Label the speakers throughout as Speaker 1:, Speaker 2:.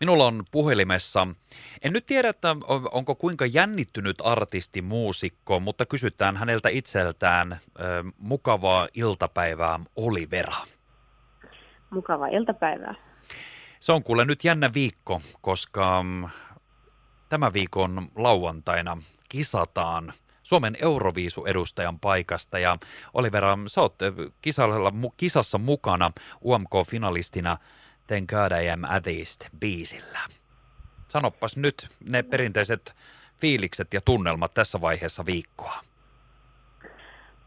Speaker 1: Minulla on puhelimessa, en nyt tiedä, että onko kuinka jännittynyt artisti muusikko, mutta kysytään häneltä itseltään äh, mukavaa iltapäivää Olivera.
Speaker 2: Mukavaa iltapäivää.
Speaker 1: Se on kuule nyt jännä viikko, koska mm, tämä viikon lauantaina kisataan Suomen Euroviisu-edustajan paikasta. Ja Olivera, sä oot kisalla, kisassa mukana UMK-finalistina – Den God I am atheist biisillä. Sanoppas nyt ne perinteiset fiilikset ja tunnelmat tässä vaiheessa viikkoa.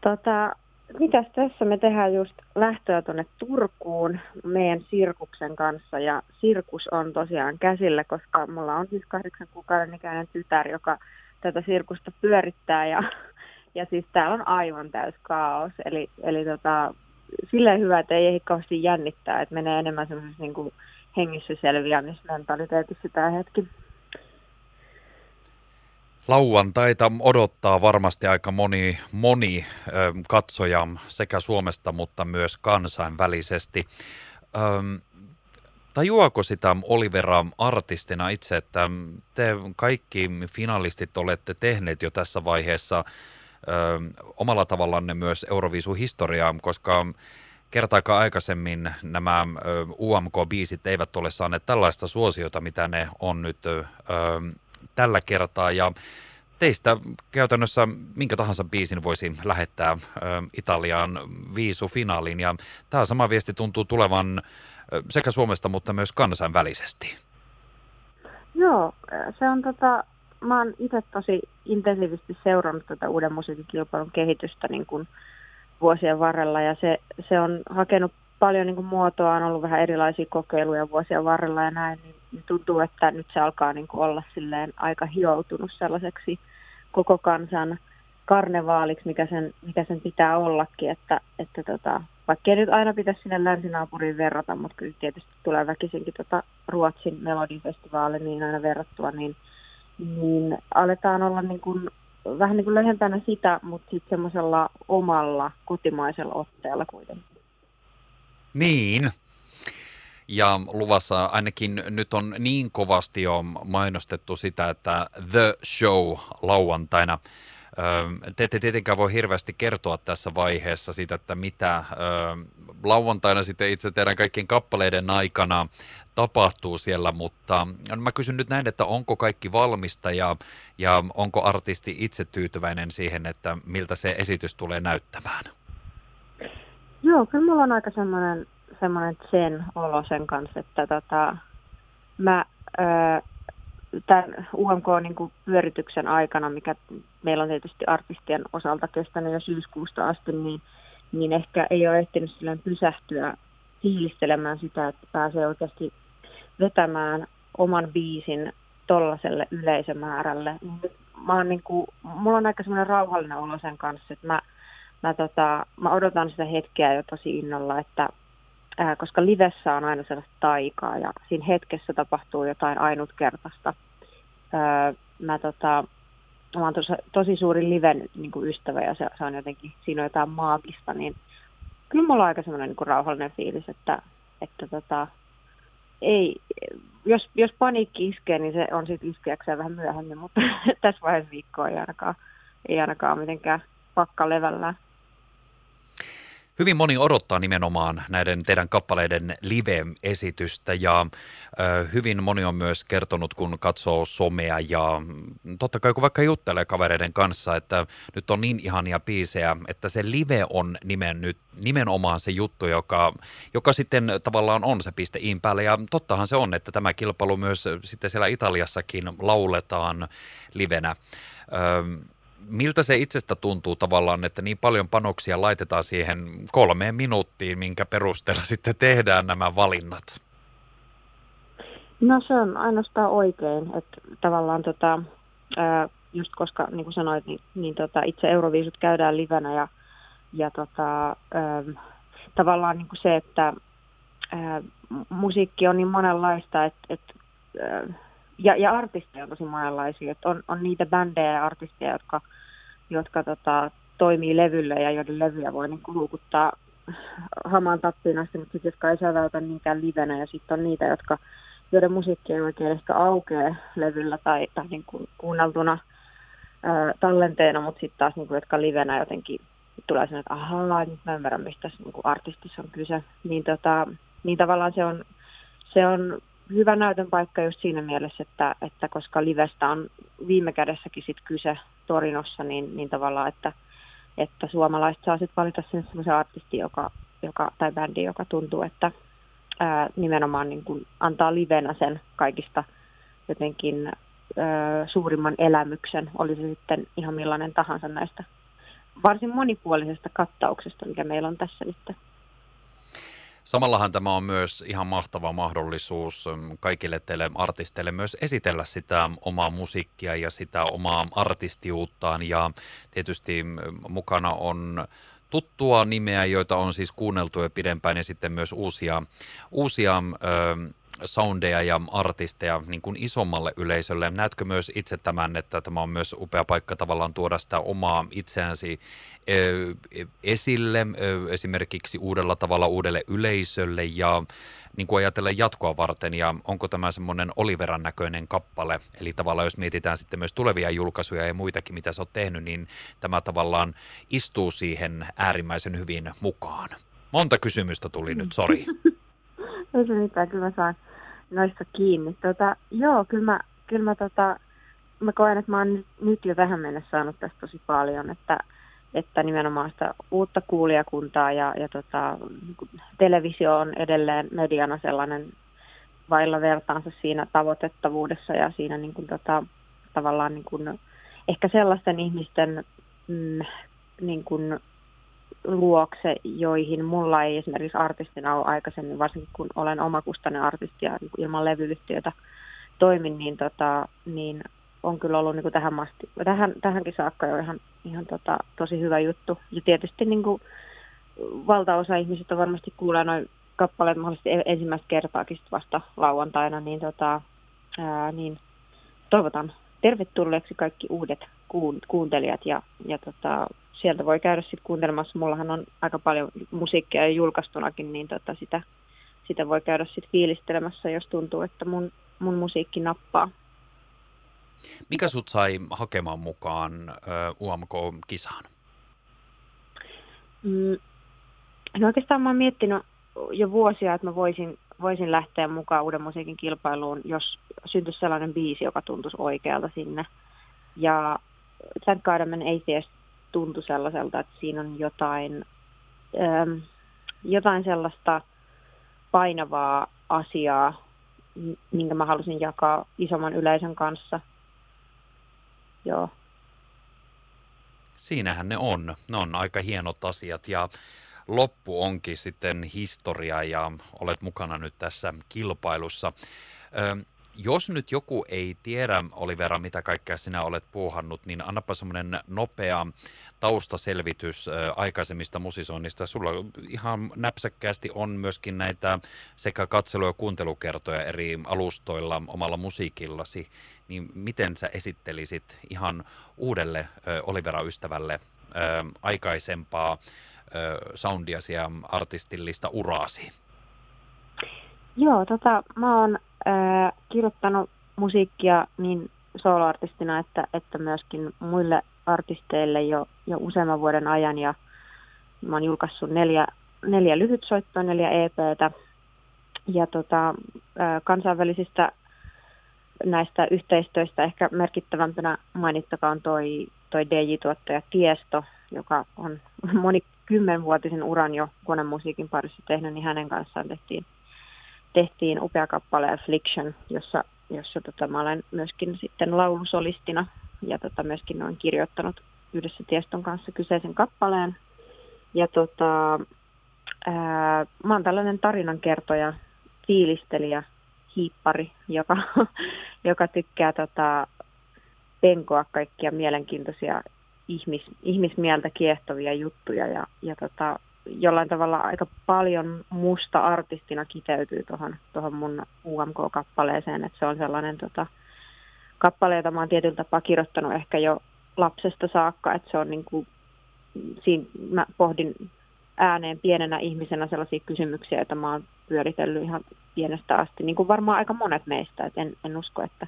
Speaker 2: Tota, mitäs tässä me tehdään just lähtöä tuonne Turkuun meidän sirkuksen kanssa ja sirkus on tosiaan käsillä, koska mulla on siis kahdeksan kuukauden ikäinen tytär, joka tätä sirkusta pyörittää ja, ja siis täällä on aivan täys kaos. Eli, eli tota, silleen hyvä, että ei ehdi kauheasti jännittää, että menee enemmän semmoisessa niin kuin hengissä selviämismentaliteetissa tämä hetki.
Speaker 1: Lauantaita odottaa varmasti aika moni, moni katsoja sekä Suomesta, mutta myös kansainvälisesti. Ö, tajuako sitä Olivera artistina itse, että te kaikki finalistit olette tehneet jo tässä vaiheessa omalla tavallanne myös Euroviisu-historiaa, koska kertaakaan aikaisemmin nämä UMK-biisit eivät ole saaneet tällaista suosiota, mitä ne on nyt ö, tällä kertaa. Ja teistä käytännössä minkä tahansa biisin voisi lähettää ö, Italiaan viisu-finaaliin. Ja tämä sama viesti tuntuu tulevan sekä Suomesta, mutta myös kansainvälisesti.
Speaker 2: Joo, se on tota, mä oon itse tosi intensiivisesti seurannut tätä uuden musiikkikilpailun kehitystä niin kuin vuosien varrella ja se, se on hakenut paljon niin kuin muotoa, on ollut vähän erilaisia kokeiluja vuosien varrella ja näin, niin, niin tuntuu, että nyt se alkaa niin kuin olla silleen aika hioutunut sellaiseksi koko kansan karnevaaliksi, mikä sen, mikä sen pitää ollakin, että, että tota, vaikka ei nyt aina pitäisi sinne länsinaapuriin verrata, mutta kyllä tietysti tulee väkisinkin tota Ruotsin melodifestivaali niin aina verrattua, niin niin aletaan olla niin kuin, vähän niin kuin lähempänä sitä, mutta sitten semmoisella omalla kotimaisella otteella kuitenkin.
Speaker 1: Niin. Ja luvassa ainakin nyt on niin kovasti jo mainostettu sitä, että The Show lauantaina – te ette tietenkään voi hirveästi kertoa tässä vaiheessa siitä, että mitä lauantaina sitten itse teidän kaikkien kappaleiden aikana tapahtuu siellä, mutta mä kysyn nyt näin, että onko kaikki valmista ja, ja onko artisti itse tyytyväinen siihen, että miltä se esitys tulee näyttämään?
Speaker 2: Joo, kyllä mulla on aika semmoinen, semmoinen sen olo sen kanssa, että tota, mä ö, tämän UMK-pyörityksen niin aikana, mikä meillä on tietysti artistien osalta kestänyt jo syyskuusta asti, niin, niin ehkä ei ole ehtinyt silleen pysähtyä fiilistelemään sitä, että pääsee oikeasti vetämään oman biisin tollaiselle yleisömäärälle. Mä oon niin kuin, mulla on aika semmoinen rauhallinen olo sen kanssa, että mä, mä, tota, mä odotan sitä hetkeä jo tosi innolla, että ää, koska livessä on aina sellaista taikaa ja siinä hetkessä tapahtuu jotain ainutkertaista. Ää, mä, tota, mä oon tosi, tosi suuri liven niin kuin ystävä ja se, se, on jotenkin, siinä on jotain maagista, niin kyllä mulla on aika semmoinen niin rauhallinen fiilis, että, että tota, ei, jos, jos paniikki iskee, niin se on sitten iskeäkseen vähän myöhemmin, mutta tässä vaiheessa viikkoa ei ainakaan, ei ainakaan mitenkään pakka levällään
Speaker 1: hyvin moni odottaa nimenomaan näiden teidän kappaleiden live-esitystä ja ö, hyvin moni on myös kertonut, kun katsoo somea ja totta kai kun vaikka juttelee kavereiden kanssa, että nyt on niin ihania biisejä, että se live on nimen, nyt, nimenomaan se juttu, joka, joka sitten tavallaan on se piste in päälle ja tottahan se on, että tämä kilpailu myös sitten siellä Italiassakin lauletaan livenä. Ö, miltä se itsestä tuntuu tavallaan, että niin paljon panoksia laitetaan siihen kolmeen minuuttiin, minkä perusteella sitten tehdään nämä valinnat?
Speaker 2: No se on ainoastaan oikein, että tavallaan tota, just koska niin kuin sanoit, niin, niin tota, itse Euroviisut käydään livenä ja, ja tota, tavallaan niin kuin se, että ää, musiikki on niin monenlaista, että, että ja, ja artisteja on tosi monenlaisia. Että on, on niitä bändejä ja artisteja, jotka, jotka tota, toimii levyllä ja joiden levyjä voi niin luukuttaa hamaan tappiin asti, mutta sitten jotka ei säväytä niinkään livenä. Ja sitten on niitä, jotka, joiden musiikki ei oikein ehkä aukee levyllä tai, tai niin kuin kuunneltuna ää, tallenteena, mutta sitten taas niin kuin, jotka livenä jotenkin tulee sen, että ahaa, nyt mä ymmärrän, mistä tässä niin kuin artistissa on kyse. Niin, tota, niin tavallaan se on, se on hyvä näytön paikka just siinä mielessä, että, että koska livestä on viime kädessäkin sit kyse Torinossa, niin, niin tavallaan, että, että suomalaiset saa sitten valita sinne semmoisen artistin, joka, joka, tai bändi, joka tuntuu, että ää, nimenomaan niin kuin antaa livenä sen kaikista jotenkin ää, suurimman elämyksen, oli se sitten ihan millainen tahansa näistä varsin monipuolisesta kattauksesta, mikä meillä on tässä nyt.
Speaker 1: Samallahan tämä on myös ihan mahtava mahdollisuus kaikille teille artisteille myös esitellä sitä omaa musiikkia ja sitä omaa artistiuttaan ja tietysti mukana on tuttua nimeä, joita on siis kuunneltu jo pidempään ja sitten myös uusia, uusia ö, soundeja ja artisteja niin kuin isommalle yleisölle. Näetkö myös itse tämän, että tämä on myös upea paikka tavallaan tuoda sitä omaa itseäsi esille esimerkiksi uudella tavalla uudelle yleisölle ja niin kuin ajatella jatkoa varten ja onko tämä semmoinen Oliveran näköinen kappale, eli tavallaan jos mietitään sitten myös tulevia julkaisuja ja muitakin, mitä sä oot tehnyt, niin tämä tavallaan istuu siihen äärimmäisen hyvin mukaan. Monta kysymystä tuli nyt, sori.
Speaker 2: Ei se mitään, kyllä saan noista kiinni. Tota, joo, kyllä mä, kyllä mä, tota, mä koen, että mä oon nyt jo tähän mennessä saanut tästä tosi paljon, että, että nimenomaan sitä uutta kuulijakuntaa ja, ja tota, televisio on edelleen mediana sellainen vailla vertaansa siinä tavoitettavuudessa ja siinä niin kuin, tota, tavallaan niin kuin, ehkä sellaisten ihmisten mm, niin kuin, luokse, joihin mulla ei esimerkiksi artistina ole aikaisemmin, varsinkin kun olen omakustainen artisti ja niin ilman levyyhtiötä toimin, niin, tota, niin on kyllä ollut niin kuin tähän, masti, tähän, tähänkin saakka jo ihan, ihan tota, tosi hyvä juttu. Ja tietysti niin kuin, valtaosa ihmisistä varmasti kuulee noin kappaleet mahdollisesti e-, ensimmäistä kertaakin vasta lauantaina, niin, tota, ää, niin toivotan tervetulleeksi kaikki uudet kuuntelijat ja, ja tota, sieltä voi käydä sitten kuuntelemassa. Mullahan on aika paljon musiikkia julkaistunakin, niin tota sitä, sitä voi käydä sitten fiilistelemässä, jos tuntuu, että mun, mun musiikki nappaa.
Speaker 1: Mikä sut sai hakemaan mukaan UMK-kisaan?
Speaker 2: Mm, no oikeastaan mä oon miettinyt jo vuosia, että mä voisin, voisin lähteä mukaan uuden musiikin kilpailuun, jos syntyisi sellainen biisi, joka tuntuisi oikealta sinne. Ja Thank God I'm an Atheist tuntui sellaiselta, että siinä on jotain, ähm, jotain sellaista painavaa asiaa, minkä mä halusin jakaa isomman yleisön kanssa. Joo.
Speaker 1: Siinähän ne on. Ne on aika hienot asiat ja loppu onkin sitten historia ja olet mukana nyt tässä kilpailussa. Jos nyt joku ei tiedä, Olivera, mitä kaikkea sinä olet puuhannut, niin annapa semmoinen nopea taustaselvitys aikaisemmista musisoinnista. Sulla ihan näpsäkkäästi on myöskin näitä sekä katselu- ja kuuntelukertoja eri alustoilla omalla musiikillasi. Niin miten sä esittelisit ihan uudelle Olivera-ystävälle aikaisempaa soundiasi ja artistillista uraasi?
Speaker 2: Joo, tota, mä oon äh, kirjoittanut musiikkia niin soloartistina että, että myöskin muille artisteille jo, jo useamman vuoden ajan. Ja mä oon julkaissut neljä, neljä lyhytsoittoa, neljä EPtä ja tota, äh, kansainvälisistä näistä yhteistyöistä ehkä merkittävämpänä mainittakaan toi, toi DJ-tuottaja Tiesto, joka on moni kymmenvuotisen uran jo konemusiikin parissa tehnyt, niin hänen kanssaan tehtiin tehtiin upea kappale Affliction, jossa, jossa tota, mä olen myöskin sitten laulusolistina ja tota, myöskin olen kirjoittanut yhdessä Tieston kanssa kyseisen kappaleen. Ja tota, ää, mä oon tällainen tarinankertoja, fiilistelijä, hiippari, joka, joka tykkää tota, penkoa kaikkia mielenkiintoisia ihmis, ihmismieltä kiehtovia juttuja ja, ja tota, jollain tavalla aika paljon musta artistina kiteytyy tuohon tohon mun UMK-kappaleeseen, että se on sellainen tota, kappale, jota mä oon tietyllä tapaa kirjoittanut ehkä jo lapsesta saakka, että se on niin kuin, siinä mä pohdin ääneen pienenä ihmisenä sellaisia kysymyksiä, että mä oon pyöritellyt ihan pienestä asti, niin kuin varmaan aika monet meistä. Et en, en usko, että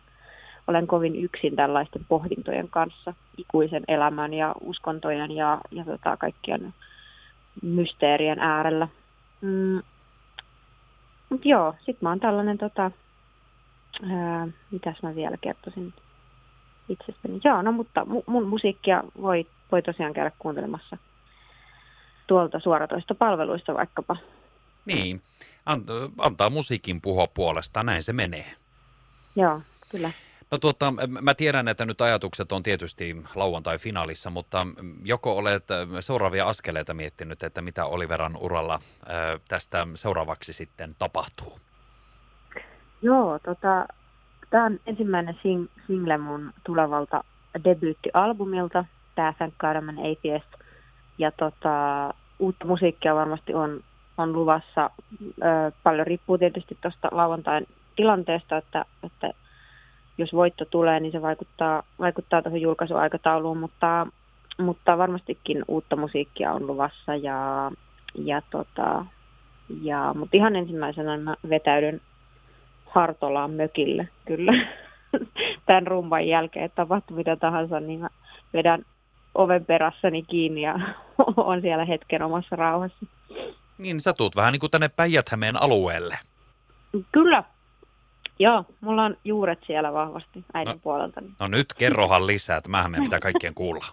Speaker 2: olen kovin yksin tällaisten pohdintojen kanssa ikuisen elämän ja uskontojen ja, ja tota, kaikkien mysteerien äärellä. Mm. Mut joo, sit mä oon tällainen, tota, ää, mitäs mä vielä kertoisin itsestäni. Joo, no mutta mun musiikkia voi, voi tosiaan käydä kuuntelemassa tuolta suoratoista palveluista vaikkapa.
Speaker 1: Niin, antaa musiikin puhua puolestaan, näin se menee.
Speaker 2: Joo, kyllä.
Speaker 1: No tuota, mä tiedän, että nyt ajatukset on tietysti lauantai-finaalissa, mutta joko olet seuraavia askeleita miettinyt, että mitä Oliveran uralla tästä seuraavaksi sitten tapahtuu?
Speaker 2: Joo, tota, tämä on ensimmäinen sing- single mun tulevalta debyyttialbumilta, tämä Thank God I'm an Atheist. Ja tota, uutta musiikkia varmasti on, on luvassa. Ö, paljon riippuu tietysti tuosta lauantain tilanteesta, että, että jos voitto tulee, niin se vaikuttaa, vaikuttaa tuohon julkaisuaikatauluun, mutta, mutta varmastikin uutta musiikkia on luvassa. Ja, ja tota, ja, mutta ihan ensimmäisenä mä vetäydyn Hartolaan mökille, kyllä. Tämän rumban jälkeen, että tapahtuu mitä tahansa, niin mä vedän oven perässäni kiinni ja on siellä hetken omassa rauhassa.
Speaker 1: Niin, sä tuut vähän niin kuin tänne päijät alueelle.
Speaker 2: Kyllä, Joo, mulla on juuret siellä vahvasti äidin no, puolelta.
Speaker 1: No nyt kerrohan lisää, että mähän pitää kaikkien kuulla.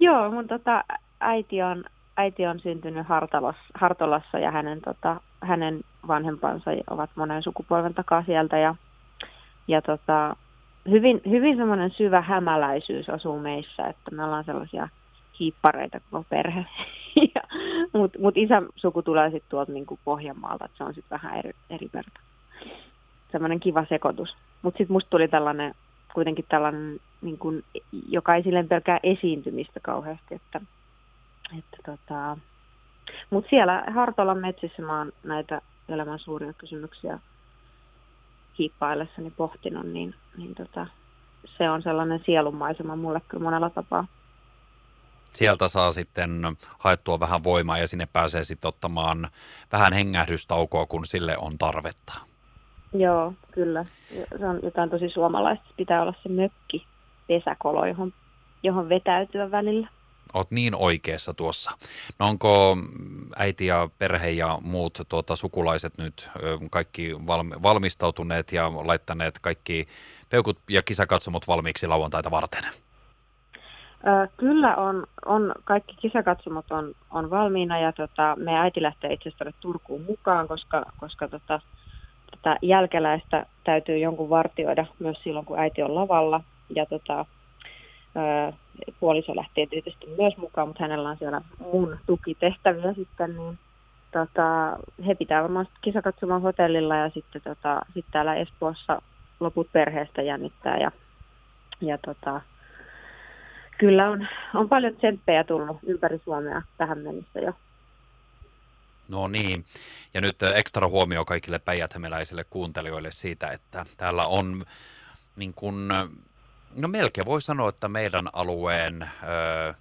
Speaker 2: Joo, mun tota, äiti, on, äiti on syntynyt Hartolassa, Hartolassa ja hänen, tota, hänen vanhempansa ovat monen sukupolven takaa sieltä. Ja, ja tota, hyvin, hyvin semmoinen syvä hämäläisyys asuu meissä, että me ollaan sellaisia hiippareita koko perhe. Mutta mut isän suku tulee sitten tuolta niinku Pohjanmaalta, että se on sitten vähän eri, eri verta semmoinen kiva sekoitus. Mutta sitten musta tuli tällainen, kuitenkin tällainen, niin kun, joka ei silleen pelkää esiintymistä kauheasti, että, että tota, mutta siellä Hartolan metsissä mä oon näitä elämän suuria kysymyksiä hiippaillessani pohtinut, niin, niin tota, se on sellainen sielunmaisema mulle kyllä monella tapaa.
Speaker 1: Sieltä saa sitten haettua vähän voimaa ja sinne pääsee sitten ottamaan vähän hengähdystaukoa, kun sille on tarvetta.
Speaker 2: Joo, kyllä. Se on jotain tosi suomalaista. Pitää olla se mökki, pesäkolo, johon, johon vetäytyä välillä.
Speaker 1: Oot niin oikeassa tuossa. No onko äiti ja perhe ja muut tuota, sukulaiset nyt kaikki valmistautuneet ja laittaneet kaikki peukut ja kisakatsomot valmiiksi lauantaita varten?
Speaker 2: Kyllä on, on kaikki kisakatsomot on, on valmiina ja tota, me äiti lähtee itse asiassa Turkuun mukaan, koska, koska tota, tätä jälkeläistä täytyy jonkun vartioida myös silloin, kun äiti on lavalla. Ja tota, puoliso lähtee tietysti myös mukaan, mutta hänellä on siellä mun tukitehtäviä sitten, niin tota, he pitää varmaan kisakatsomaan hotellilla ja sitten tota, sit täällä Espoossa loput perheestä jännittää ja, ja tota, kyllä on, on paljon tsemppejä tullut ympäri Suomea tähän mennessä jo.
Speaker 1: No niin, ja nyt ekstra huomio kaikille päijäthämeläisille kuuntelijoille siitä, että täällä on niin kuin, no melkein voi sanoa, että meidän alueen ö,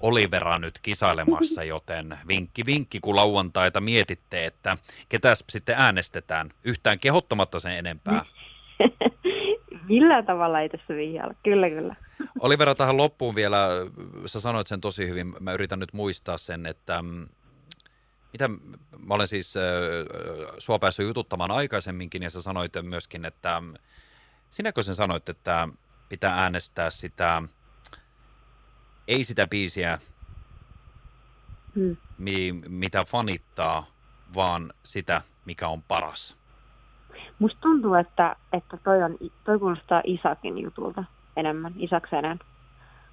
Speaker 1: Olivera nyt kisailemassa, joten vinkki vinkki, kun lauantaita mietitte, että ketäs sitten äänestetään yhtään kehottamatta sen enempää.
Speaker 2: Millään tavalla ei tässä vihjalla, kyllä kyllä.
Speaker 1: Olivera tähän loppuun vielä, sä sanoit sen tosi hyvin, mä yritän nyt muistaa sen, että mm, mitä mä olen siis äh, sua päässyt jututtamaan aikaisemminkin ja sä sanoit myöskin, että sinäkö sen sanoit, että pitää äänestää sitä, ei sitä biisiä, hmm. mi, mitä fanittaa, vaan sitä, mikä on paras.
Speaker 2: Musta tuntuu, että, että toi, on, toi kuulostaa Isakin jutulta enemmän, Isaksenen.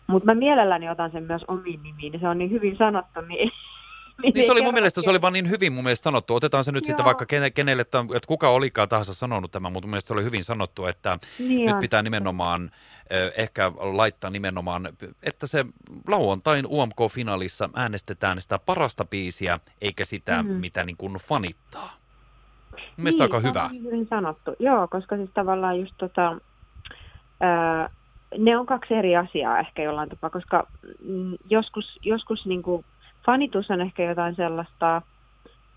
Speaker 2: Mutta mä mielelläni otan sen myös omiin nimiin, se on niin hyvin sanottu, niin
Speaker 1: niin, niin se oli mun mielestä, se oli vaan niin hyvin mun mielestä sanottu. Otetaan se nyt Joo. sitten vaikka kenelle, että, että kuka olikaan tahansa sanonut tämän, mutta mun mielestä se oli hyvin sanottu, että niin nyt on. pitää nimenomaan ehkä laittaa nimenomaan, että se lauantain UMK-finaalissa äänestetään sitä parasta biisiä, eikä sitä, mm-hmm. mitä niin kuin fanittaa. Mielestäni niin, aika hyvä.
Speaker 2: Hyvin sanottu. Joo, koska siis tavallaan just tota, ää, ne on kaksi eri asiaa ehkä jollain tapaa, koska mm, joskus, joskus niin kuin fanitus on ehkä jotain sellaista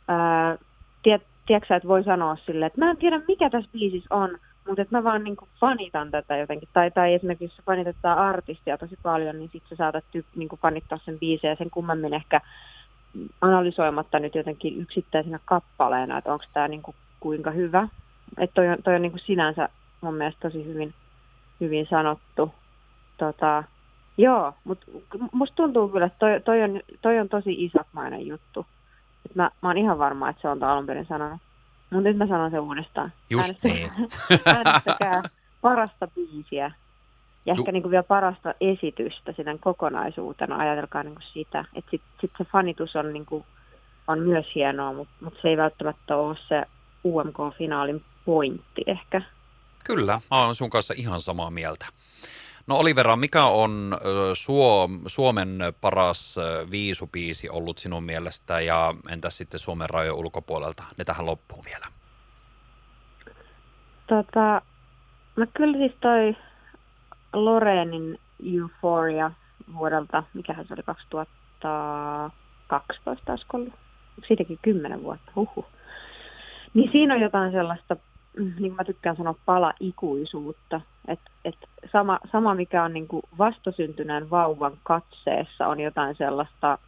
Speaker 2: ää, tiet, tiedätkö että voi sanoa silleen, että mä en tiedä mikä tässä biisissä on, mutta että mä vaan niin kuin fanitan tätä jotenkin. Tai, tai esimerkiksi jos fanitetaan artistia tosi paljon, niin sitten sä saatat ty, niin kuin fanittaa sen biisin ja sen kummemmin ehkä analysoimatta nyt jotenkin yksittäisenä kappaleena, että onko tämä niin kuin kuinka hyvä. Että toi on, toi on niin kuin sinänsä mun mielestä tosi hyvin, hyvin sanottu. Tota, joo, mutta musta tuntuu kyllä, että toi, toi, on, toi on tosi isakmainen juttu. Et mä, mä oon ihan varma, että se on alun perin sanonut. Mutta nyt mä sanon sen uudestaan.
Speaker 1: Just niin.
Speaker 2: Äänestäkää parasta biisiä. Ja ehkä niin kuin vielä parasta esitystä sinne kokonaisuutena. Ajatelkaa niin kuin sitä. Että sitten sit se fanitus on, niin kuin, on myös hienoa, mutta mut se ei välttämättä ole se UMK-finaalin pointti ehkä.
Speaker 1: Kyllä, mä oon sun kanssa ihan samaa mieltä. No Olivera, mikä on Suom, Suomen paras viisupiisi ollut sinun mielestä ja entäs sitten Suomen rajojen ulkopuolelta? Ne tähän loppuun vielä.
Speaker 2: Tota, no kyllä siis toi Lorenin Euphoria vuodelta, mikähän se oli 2012 olisiko ollut? Siitäkin kymmenen vuotta, huhu. Niin siinä on jotain sellaista niin kuin mä tykkään sanoa, pala-ikuisuutta. Et, et sama, sama, mikä on niin kuin vastasyntyneen vauvan katseessa, on jotain sellaista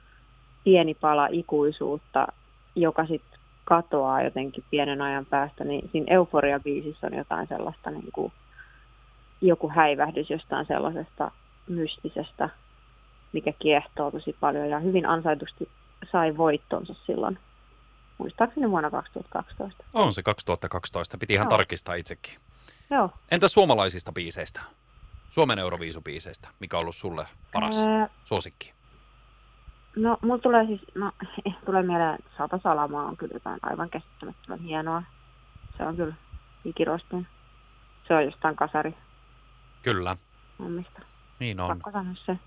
Speaker 2: pieni pala ikuisuutta, joka sitten katoaa jotenkin pienen ajan päästä, niin siinä Euforia-biisissä on jotain sellaista, niin kuin, joku häivähdys jostain sellaisesta mystisestä, mikä kiehtoo tosi paljon ja hyvin ansaitusti sai voittonsa silloin muistaakseni vuonna 2012.
Speaker 1: On se 2012, piti ihan Joo. tarkistaa itsekin.
Speaker 2: Joo.
Speaker 1: Entä suomalaisista biiseistä? Suomen Euroviisubiiseistä, mikä on ollut sulle paras Ää... suosikki?
Speaker 2: No, mulla tulee siis, no, eh, tulee mieleen, Sata Salamaa on kyllä jotain aivan käsittämättömän hienoa. Se on kyllä ikiroisteen. Se on jostain kasari.
Speaker 1: Kyllä.
Speaker 2: Mummista.
Speaker 1: Niin on.
Speaker 2: Pakko sanoa se.